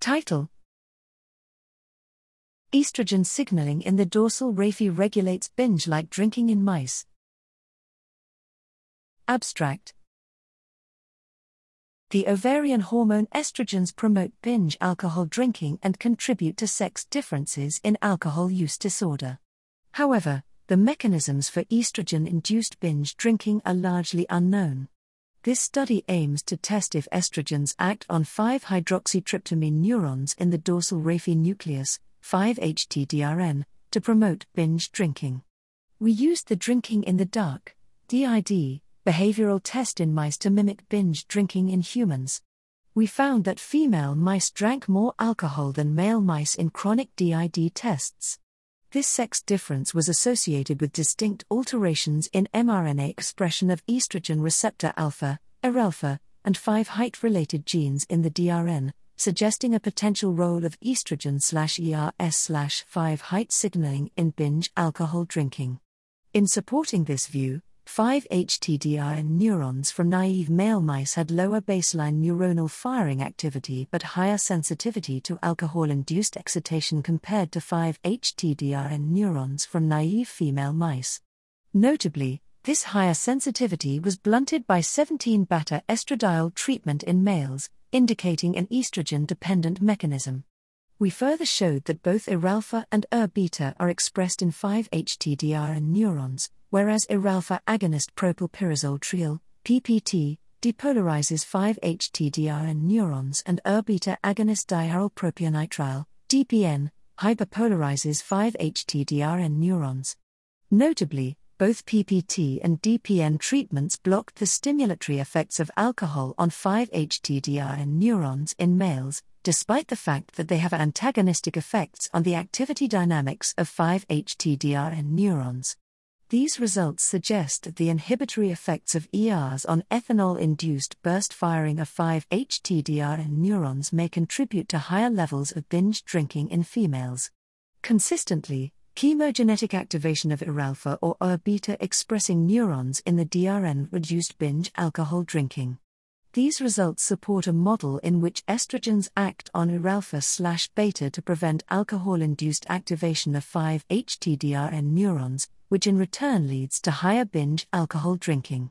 Title Estrogen signaling in the dorsal raphe regulates binge like drinking in mice. Abstract The ovarian hormone estrogens promote binge alcohol drinking and contribute to sex differences in alcohol use disorder. However, the mechanisms for estrogen induced binge drinking are largely unknown. This study aims to test if estrogens act on 5 hydroxytryptamine neurons in the dorsal raphe nucleus, 5-HTDRN, to promote binge drinking. We used the drinking in the dark DID behavioral test in mice to mimic binge drinking in humans. We found that female mice drank more alcohol than male mice in chronic DID tests. This sex difference was associated with distinct alterations in mRNA expression of estrogen receptor alpha, ERalpha, and 5-HT related genes in the DRN, suggesting a potential role of estrogen ERS 5-HT signaling in binge alcohol drinking. In supporting this view, 5-HTDRN neurons from naive male mice had lower baseline neuronal firing activity but higher sensitivity to alcohol induced excitation compared to 5-HTDRN neurons from naive female mice. Notably, this higher sensitivity was blunted by 17 beta estradiol treatment in males, indicating an estrogen dependent mechanism. We further showed that both ERalpha and ER-beta are expressed in 5-HTDRN neurons, whereas ERalpha agonist propylpyrazole triol, PPT, depolarizes 5-HTDRN neurons and ER-beta agonist diarylpropionitrile, DPN, hyperpolarizes 5-HTDRN neurons. Notably, both PPT and DPN treatments blocked the stimulatory effects of alcohol on 5-HTDRN neurons in males, despite the fact that they have antagonistic effects on the activity dynamics of 5-HTDRN neurons. These results suggest that the inhibitory effects of ERs on ethanol induced burst firing of 5-HTDRN neurons may contribute to higher levels of binge drinking in females. Consistently, chemogenetic activation of ERalpha or ER-beta expressing neurons in the DRN reduced binge alcohol drinking. These results support a model in which estrogens act on ERalpha slash beta to prevent alcohol induced activation of 5-HTDRN neurons, which in return leads to higher binge alcohol drinking.